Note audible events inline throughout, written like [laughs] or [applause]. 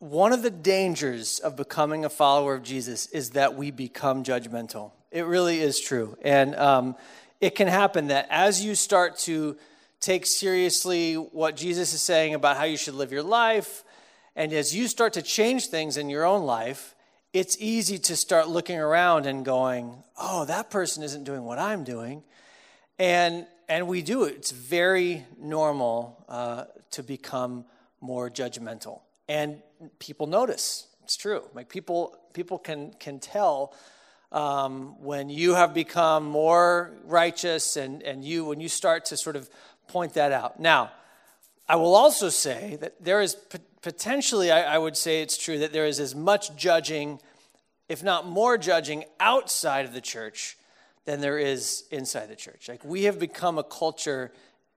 one of the dangers of becoming a follower of Jesus is that we become judgmental. It really is true. And um, it can happen that as you start to take seriously what Jesus is saying about how you should live your life, and as you start to change things in your own life, it's easy to start looking around and going, oh, that person isn't doing what I'm doing. And, and we do it. It's very normal uh, to become more judgmental. And people notice. It's true. Like people, people can, can tell um, when you have become more righteous and, and you, when you start to sort of point that out. Now, I will also say that there is potentially, I, I would say it's true that there is as much judging, if not more judging, outside of the church than there is inside the church. Like we have become a culture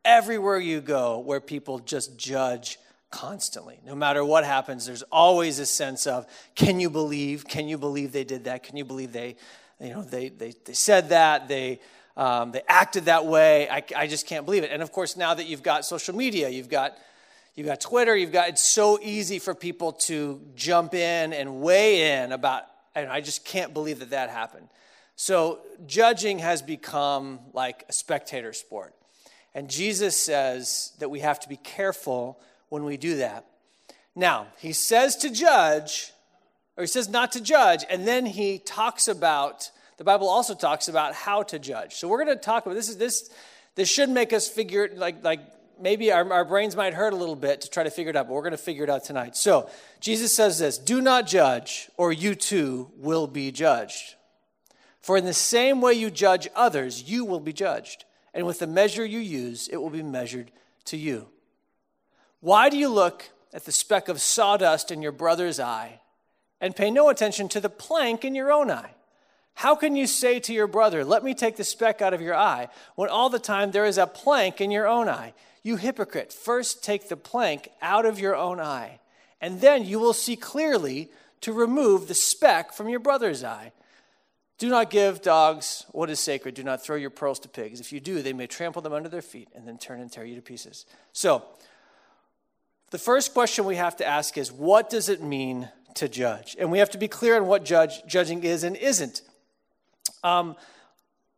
everywhere you go where people just judge constantly. No matter what happens, there's always a sense of, can you believe? Can you believe they did that? Can you believe they, you know, they, they, they said that? They, um, they acted that way. I, I just can't believe it. And of course, now that you've got social media, you've got you've got Twitter, you've got it's so easy for people to jump in and weigh in about, and I just can't believe that that happened. So judging has become like a spectator sport. And Jesus says that we have to be careful when we do that. Now, he says to judge, or he says not to judge, and then he talks about the Bible also talks about how to judge. So we're going to talk about this. Is this this should make us figure like like maybe our, our brains might hurt a little bit to try to figure it out, but we're going to figure it out tonight. So Jesus says this: "Do not judge, or you too will be judged. For in the same way you judge others, you will be judged, and with the measure you use, it will be measured to you." Why do you look at the speck of sawdust in your brother's eye and pay no attention to the plank in your own eye? How can you say to your brother, Let me take the speck out of your eye, when all the time there is a plank in your own eye? You hypocrite, first take the plank out of your own eye, and then you will see clearly to remove the speck from your brother's eye. Do not give dogs what is sacred. Do not throw your pearls to pigs. If you do, they may trample them under their feet and then turn and tear you to pieces. So, the first question we have to ask is what does it mean to judge? And we have to be clear on what judge, judging is and isn't. Um,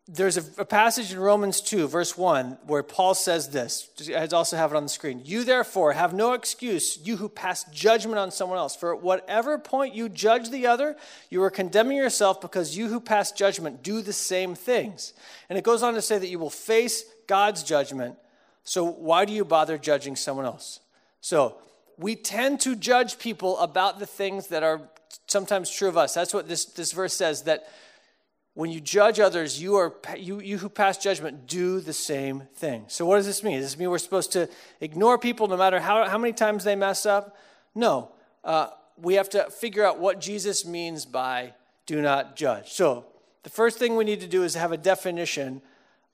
there's a, a, passage in Romans 2, verse 1, where Paul says this. I also have it on the screen. You, therefore, have no excuse, you who pass judgment on someone else. For at whatever point you judge the other, you are condemning yourself because you who pass judgment do the same things. And it goes on to say that you will face God's judgment. So why do you bother judging someone else? So we tend to judge people about the things that are sometimes true of us. That's what this, this verse says that when you judge others, you, are, you, you who pass judgment do the same thing. So, what does this mean? Does this mean we're supposed to ignore people no matter how, how many times they mess up? No. Uh, we have to figure out what Jesus means by do not judge. So, the first thing we need to do is have a definition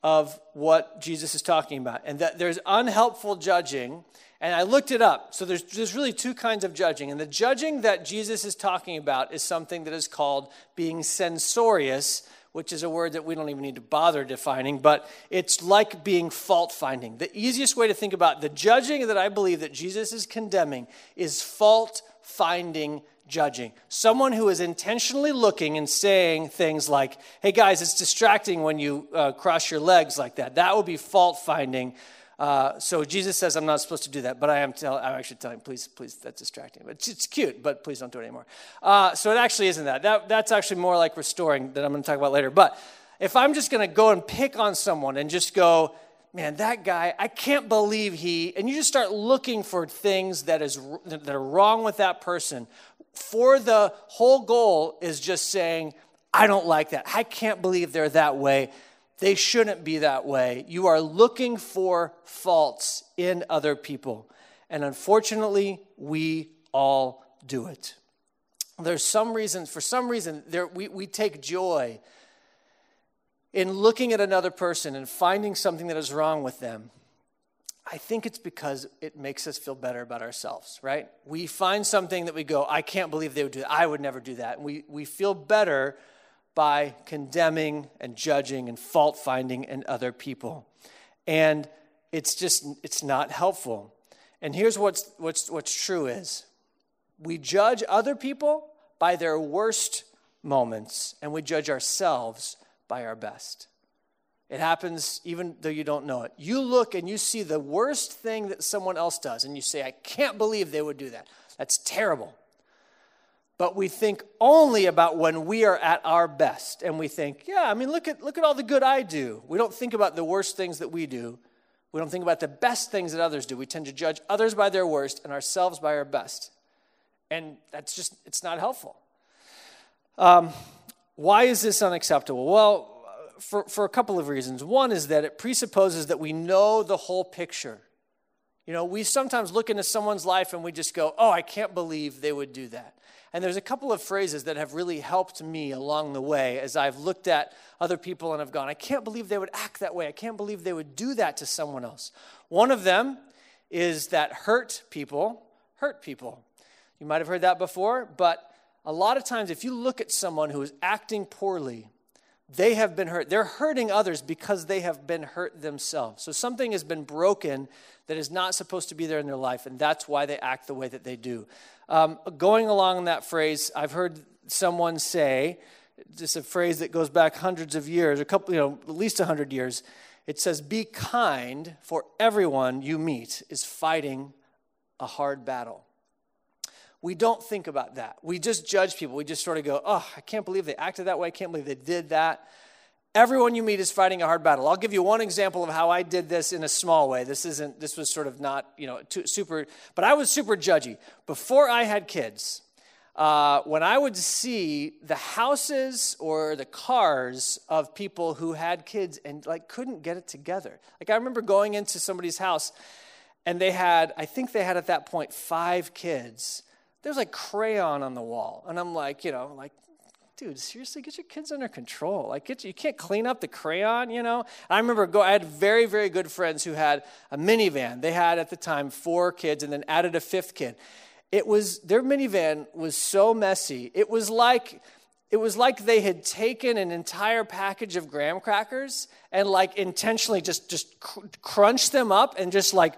of what Jesus is talking about. And that there's unhelpful judging. And I looked it up. So there's, there's really two kinds of judging. And the judging that Jesus is talking about is something that is called being censorious, which is a word that we don't even need to bother defining, but it's like being fault finding. The easiest way to think about the judging that I believe that Jesus is condemning is fault finding judging. Someone who is intentionally looking and saying things like, hey guys, it's distracting when you uh, cross your legs like that. That would be fault finding. Uh, so Jesus says I'm not supposed to do that, but I am. Tell, I'm actually telling, please, please, that's distracting. But it's, it's cute, but please don't do it anymore. Uh, so it actually isn't that. that. That's actually more like restoring that I'm going to talk about later. But if I'm just going to go and pick on someone and just go, man, that guy, I can't believe he, and you just start looking for things that is that are wrong with that person. For the whole goal is just saying, I don't like that. I can't believe they're that way. They shouldn't be that way. You are looking for faults in other people. And unfortunately, we all do it. There's some reason, for some reason, there, we, we take joy in looking at another person and finding something that is wrong with them. I think it's because it makes us feel better about ourselves, right? We find something that we go, I can't believe they would do that. I would never do that. We, we feel better by condemning and judging and fault finding in other people. And it's just, it's not helpful. And here's what's, what's, what's true is We judge other people by their worst moments, and we judge ourselves by our best. It happens even though you don't know it. You look and you see the worst thing that someone else does, and you say, I can't believe they would do that. That's terrible. But we think only about when we are at our best. And we think, yeah, I mean, look at, look at all the good I do. We don't think about the worst things that we do. We don't think about the best things that others do. We tend to judge others by their worst and ourselves by our best. And that's just, it's not helpful. Um, why is this unacceptable? Well, for, for a couple of reasons. One is that it presupposes that we know the whole picture. You know, we sometimes look into someone's life and we just go, oh, I can't believe they would do that. And there's a couple of phrases that have really helped me along the way as I've looked at other people and have gone, I can't believe they would act that way. I can't believe they would do that to someone else. One of them is that hurt people hurt people. You might have heard that before, but a lot of times if you look at someone who is acting poorly, they have been hurt. They're hurting others because they have been hurt themselves. So something has been broken that is not supposed to be there in their life, and that's why they act the way that they do. Um, going along that phrase, I've heard someone say, just a phrase that goes back hundreds of years, a couple, you know, at least a hundred years. It says, "Be kind, for everyone you meet is fighting a hard battle." We don't think about that. We just judge people. We just sort of go, oh, I can't believe they acted that way. I can't believe they did that. Everyone you meet is fighting a hard battle. I'll give you one example of how I did this in a small way. This isn't, this was sort of not, you know, too, super, but I was super judgy. Before I had kids, uh, when I would see the houses or the cars of people who had kids and like couldn't get it together. Like I remember going into somebody's house and they had, I think they had at that point five kids there's like crayon on the wall. And I'm like, you know, like, dude, seriously, get your kids under control. Like, get, you can't clean up the crayon, you know? I remember go, I had very, very good friends who had a minivan. They had at the time four kids and then added a fifth kid. It was, their minivan was so messy. It was like, it was like they had taken an entire package of graham crackers and like intentionally just, just cr- crunched them up and just like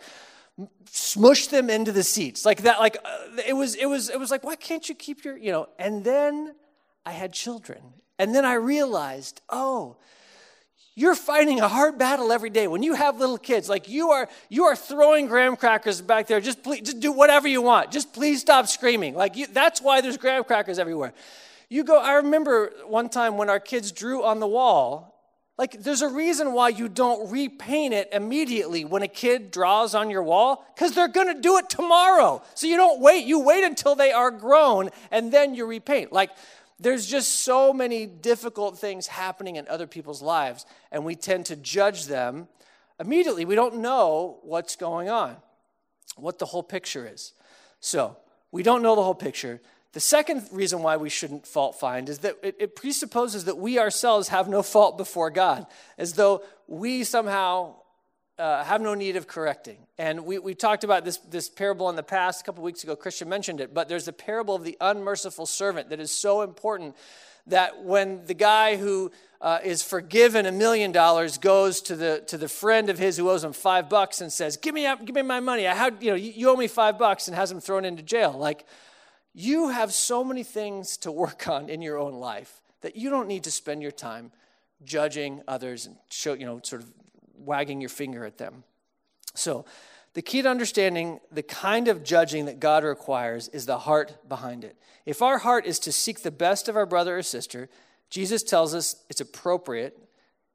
smush them into the seats. Like that like uh, it was it was it was like why can't you keep your you know and then i had children. And then i realized oh you're fighting a hard battle every day. When you have little kids like you are you are throwing graham crackers back there. Just please just do whatever you want. Just please stop screaming. Like you, that's why there's graham crackers everywhere. You go i remember one time when our kids drew on the wall like, there's a reason why you don't repaint it immediately when a kid draws on your wall, because they're going to do it tomorrow. So you don't wait. You wait until they are grown and then you repaint. Like, there's just so many difficult things happening in other people's lives, and we tend to judge them immediately. We don't know what's going on, what the whole picture is. So, we don't know the whole picture. The second reason why we shouldn't fault find is that it, it, presupposes that we ourselves have no fault before God, as though we somehow uh, have no need of correcting. And we, we talked about this, this parable in the past, a couple weeks ago. Christian mentioned it, but there's a parable of the unmerciful servant that is so important that when the guy who uh, is forgiven a million dollars goes to the, to the friend of his who owes him five bucks and says, Give me, give me my money. I, how, you, know, you, you owe me five bucks, and has him thrown into jail. Like, you have so many things to work on in your own life that you don't need to spend your time judging others and show, you know, sort of wagging your finger at them. So, the key to understanding the kind of judging that God requires is the heart behind it. If our heart is to seek the best of our brother or sister, Jesus tells us it's appropriate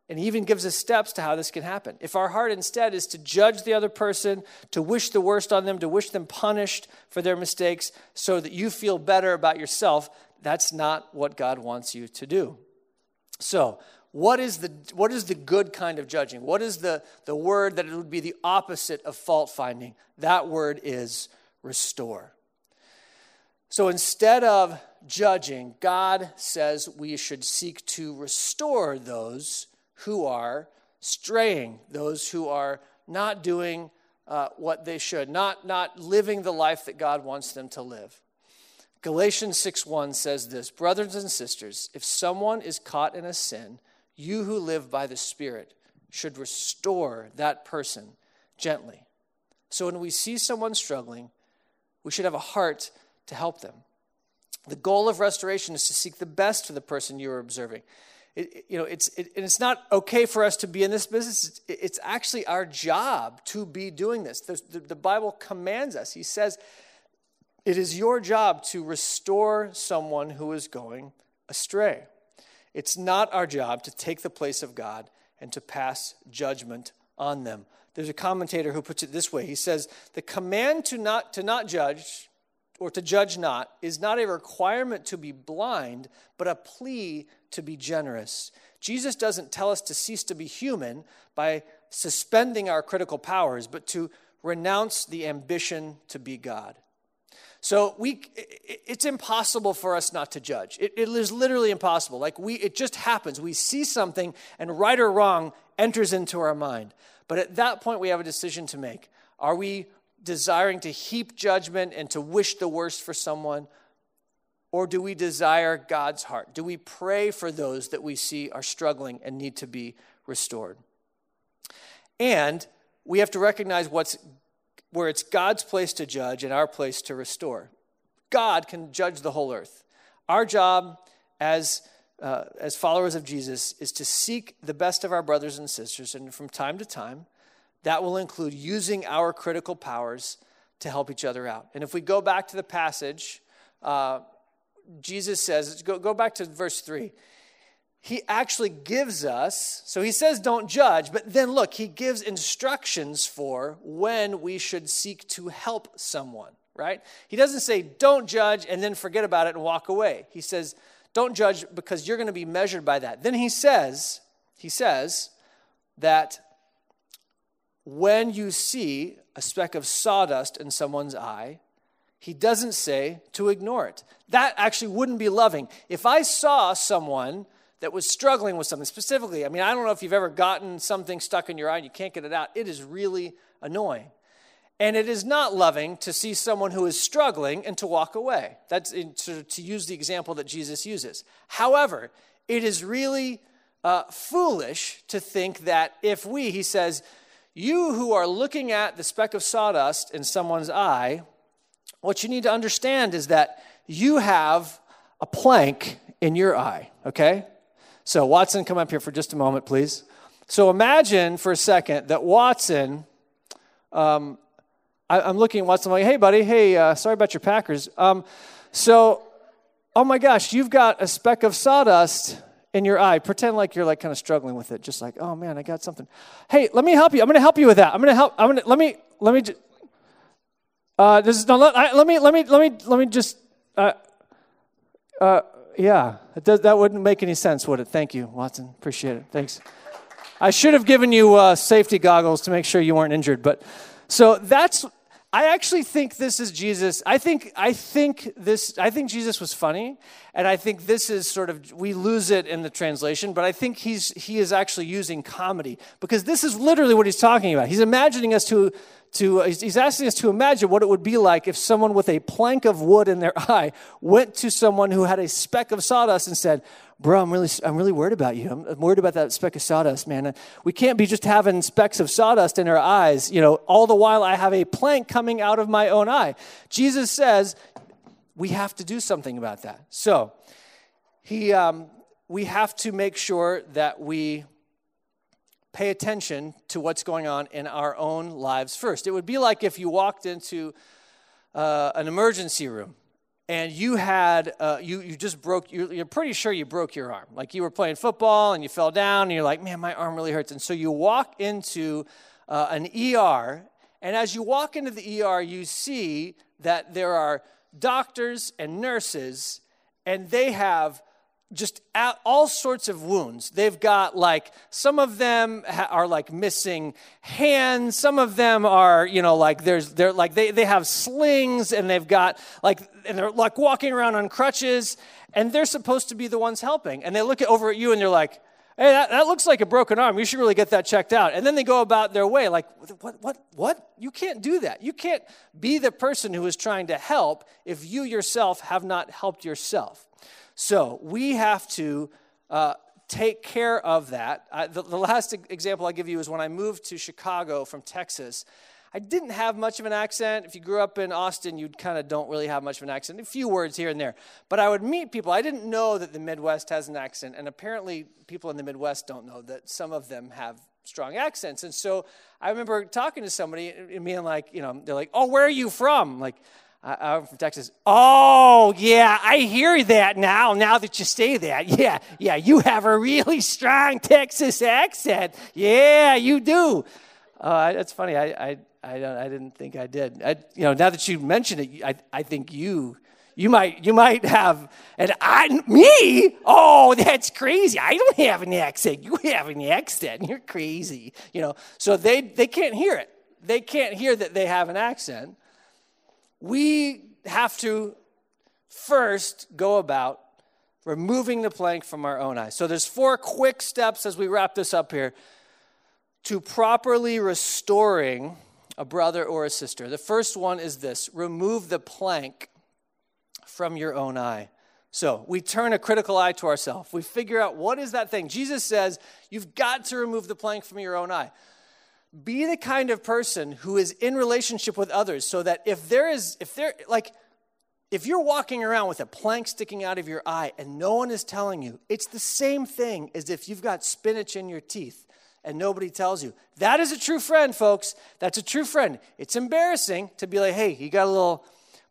and he even gives us steps to how this can happen. If our heart instead is to judge the other person, to wish the worst on them, to wish them punished for their mistakes so that you feel better about yourself, that's not what God wants you to do. So, what is the, what is the good kind of judging? What is the, the word that it would be the opposite of fault finding? That word is restore. So instead of judging, God says we should seek to restore those who are straying, those who are not doing uh, what they should, not, not living the life that God wants them to live. Galatians 6:1 says this, brothers and sisters, if someone is caught in a sin, you who live by the Spirit should restore that person gently. So when we see someone struggling, we should have a heart to help them. The goal of restoration is to seek the best for the person you're observing. It, you know, it's, it, and it's not okay for us to be in this business. It's, it's actually our job to be doing this. The, the, the Bible commands us. He says, it is your job to restore someone who is going astray. It's not our job to take the place of God and to pass judgment on them. There's a commentator who puts it this way. He says, The command to not, to not judge or to judge not is not a requirement to be blind, but a plea to be generous. Jesus doesn't tell us to cease to be human by suspending our critical powers, but to renounce the ambition to be God. So we, it's impossible for us not to judge. It, it is literally impossible. Like we, it just happens. We see something, and right or wrong enters into our mind. But at that point, we have a decision to make. Are we desiring to heap judgment and to wish the worst for someone? Or do we desire God's heart? Do we pray for those that we see are struggling and need to be restored? And we have to recognize what's where it's God's place to judge and our place to restore. God can judge the whole earth. Our job as, uh, as followers of Jesus is to seek the best of our brothers and sisters, and from time to time, that will include using our critical powers to help each other out. And if we go back to the passage, uh, Jesus says, go, go back to verse 3 he actually gives us, so he says don't judge, but then look, he gives instructions for when we should seek to help someone, right? He doesn't say don't judge and then forget about it and walk away. He says don't judge because you're going to be measured by that. Then he says, he says that when you see a speck of sawdust in someone's eye, he doesn't say to ignore it. That actually wouldn't be loving. If I saw someone that was struggling with something specifically. I mean, I don't know if you've ever gotten something stuck in your eye and you can't get it out. It is really annoying. And it is not loving to see someone who is struggling and to walk away. That's to, to use the example that Jesus uses. However, it is really uh, foolish to think that if we, he says, you who are looking at the speck of sawdust in someone's eye, what you need to understand is that you have a plank in your eye, okay? So, Watson, come up here for just a moment, please. So, imagine for a second that Watson, um, I, am looking at Watson, like, hey, buddy, hey, uh, sorry about your Packers. Um, so, oh my gosh, you've got a speck of sawdust in your eye. Pretend like you're like kind of struggling with it, just like, oh man, I got something. Hey, let me help you. I'm going to help you with that. I'm going to help. I'm going to let me let me. Uh, this is no. Let, I, let me let me let me let me just. Uh, uh, yeah, does, that wouldn't make any sense, would it? Thank you, Watson. Appreciate it. Thanks. I should have given you uh, safety goggles to make sure you weren't injured. But so that's. I actually think this is Jesus. I think I think this. I think Jesus was funny, and I think this is sort of we lose it in the translation. But I think he's he is actually using comedy because this is literally what he's talking about. He's imagining us to to, he's asking us to imagine what it would be like if someone with a plank of wood in their [laughs] eye went to someone who had a speck of sawdust and said, Bro, I'm really, I'm really worried about you. I'm worried about that speck of sawdust, man. We can't be just having specks of sawdust in our eyes, you know, all the while I have a plank coming out of my own eye. Jesus says we have to do something about that. So, he, um, we have to make sure that we pay attention to what's going on in our own lives first. It would be like if you walked into uh, an emergency room and you had uh, you, you just broke you're, you're, pretty sure you broke your arm like you were playing football and you fell down and you're like man my arm really hurts and so you walk into uh, an er and as you walk into the er you see that there are doctors and nurses and they have just all sorts of wounds. They've got like, some of them are like missing hands. Some of them are, you know, like there's, they're like, they, they have slings and they've got like, and they're like walking around on crutches and they're supposed to be the ones helping. And they look over at you and they're like, hey, that, that looks like a broken arm. You should really get that checked out. And then they go about their way like, what, what, what? You can't do that. You can't be the person who is trying to help if you yourself have not helped yourself. So we have to uh, take care of that. The, the, last example I give you is when I moved to Chicago from Texas. I didn't have much of an accent. If you grew up in Austin, you kind of don't really have much of an accent. A few words here and there. But I would meet people. I didn't know that the Midwest has an accent, and apparently people in the Midwest don't know that some of them have strong accents. And so I remember talking to somebody and being like, you know, they're like, "Oh, where are you from?" Like, I'm from Texas. Oh, yeah, I hear that now, now that you say that. [laughs] Yeah, yeah, you have a really strong Texas accent. Yeah, you do. Uh, that's funny. I, I, I, don't, I didn't think I did. I, you know, now that you mention it, I, I think you, you might, you might have, and I, me? Oh, that's crazy. I don't have an accent. You have an accent. You're crazy. You know, so they, they can't hear it. They can't hear that they have an accent we have to first go about removing the plank from our own eyes. So there's four quick steps as we wrap this up here to properly restoring a brother or a sister. The first one is this remove the plank from your own eye. So we turn a critical eye to ourselves. We figure out what is that thing. Jesus says, You've got to remove the plank from your own eye be the kind of person who is in relationship with others so that if there is if there like if you're walking around with a plank sticking out of your eye and no one is telling you it's the same thing as if you've got spinach in your teeth and nobody tells you that is a true friend folks that's a true friend it's embarrassing to be like hey you got a little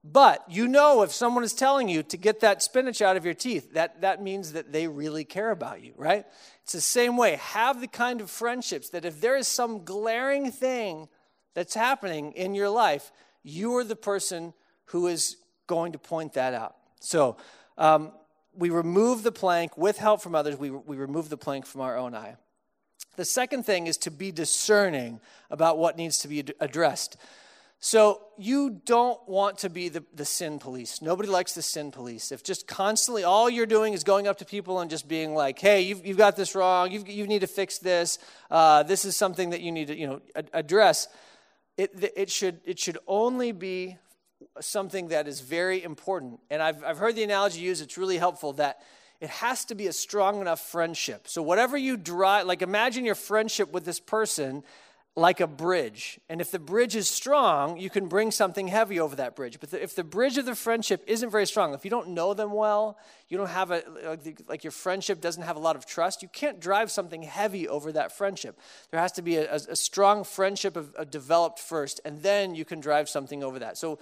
but you know if someone is telling you to get that spinach out of your teeth that that means that they really care about you right it's the same way. Have the kind of friendships that if there is some glaring thing that's happening in your life, you are the person who is going to point that out. So um, we remove the plank with help from others, we, we remove the plank from our own eye. The second thing is to be discerning about what needs to be addressed. So you don't want to be the, the sin police. Nobody likes the sin police. If just constantly all you're doing is going up to people and just being like, hey, you've, you've got this wrong, you've, you need to fix this, uh, this is something that you need to you know, address, it, it, should, it should only be something that is very important. And I've, I've heard the analogy used, it's really helpful that it has to be a strong enough friendship. So whatever you drive, like imagine your friendship with this person like a bridge. And if the bridge is strong, you can bring something heavy over that bridge. But the, if the bridge of the friendship isn't very strong, if you don't know them well, you don't have a, like, like, your friendship doesn't have a lot of trust, you can't drive something heavy over that friendship. There has to be a, a, a strong friendship of developed first, and then you can drive something over that. So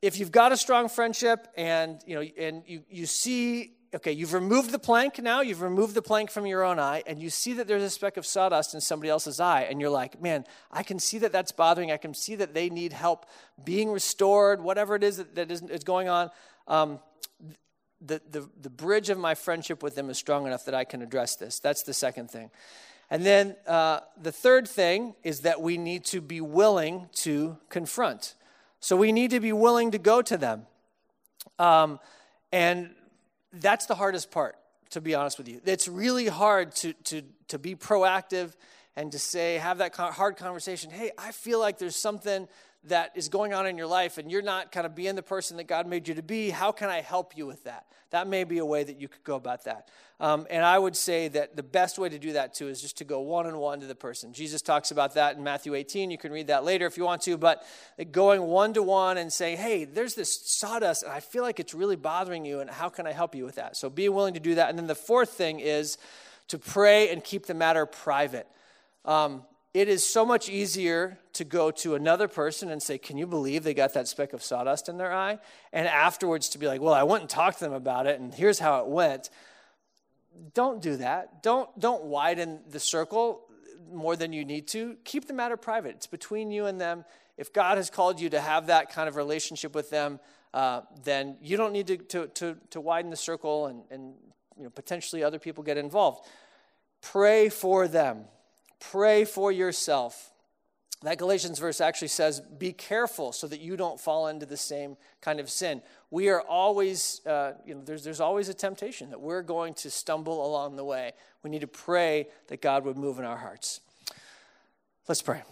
if you've got a strong friendship and, you know, and you, you see okay, you've removed the plank now, you've removed the plank from your own eye, and you see that there's a speck of sawdust in somebody else's eye, and you're like, man, I can see that that's bothering, I can see that they need help being restored, whatever it is that, that is, is going on. Um, the, the, the bridge of my friendship with them is strong enough that I can address this. That's the second thing. And then uh, the third thing is that we need to be willing to confront. So we need to be willing to go to them. Um, and that's the hardest part, to be honest with you. It's really hard to, to, to be proactive and to say, have that hard conversation. Hey, I feel like there's something that is going on in your life and you're not kind of being the person that God made you to be. How can I help you with that? That may be a way that you could go about that. Um, and I would say that the best way to do that too is just to go one on one to the person. Jesus talks about that in Matthew 18. You can read that later if you want to, but going one to one and saying, hey, there's this sawdust and I feel like it's really bothering you, and how can I help you with that? So be willing to do that. And then the fourth thing is to pray and keep the matter private. Um, it is so much easier to go to another person and say, Can you believe they got that speck of sawdust in their eye? And afterwards to be like, Well, I went and talked to them about it, and here's how it went. Don't do that. Don't, don't widen the circle more than you need to. Keep the matter private. It's between you and them. If God has called you to have that kind of relationship with them, uh, then you don't need to, to, to, to widen the circle and, and you know, potentially other people get involved. Pray for them Pray for yourself. That Galatians verse actually says, Be careful so that you don't fall into the same kind of sin. We are always, uh, you know, there's, there's always a temptation that we're going to stumble along the way. We need to pray that God would move in our hearts. Let's pray.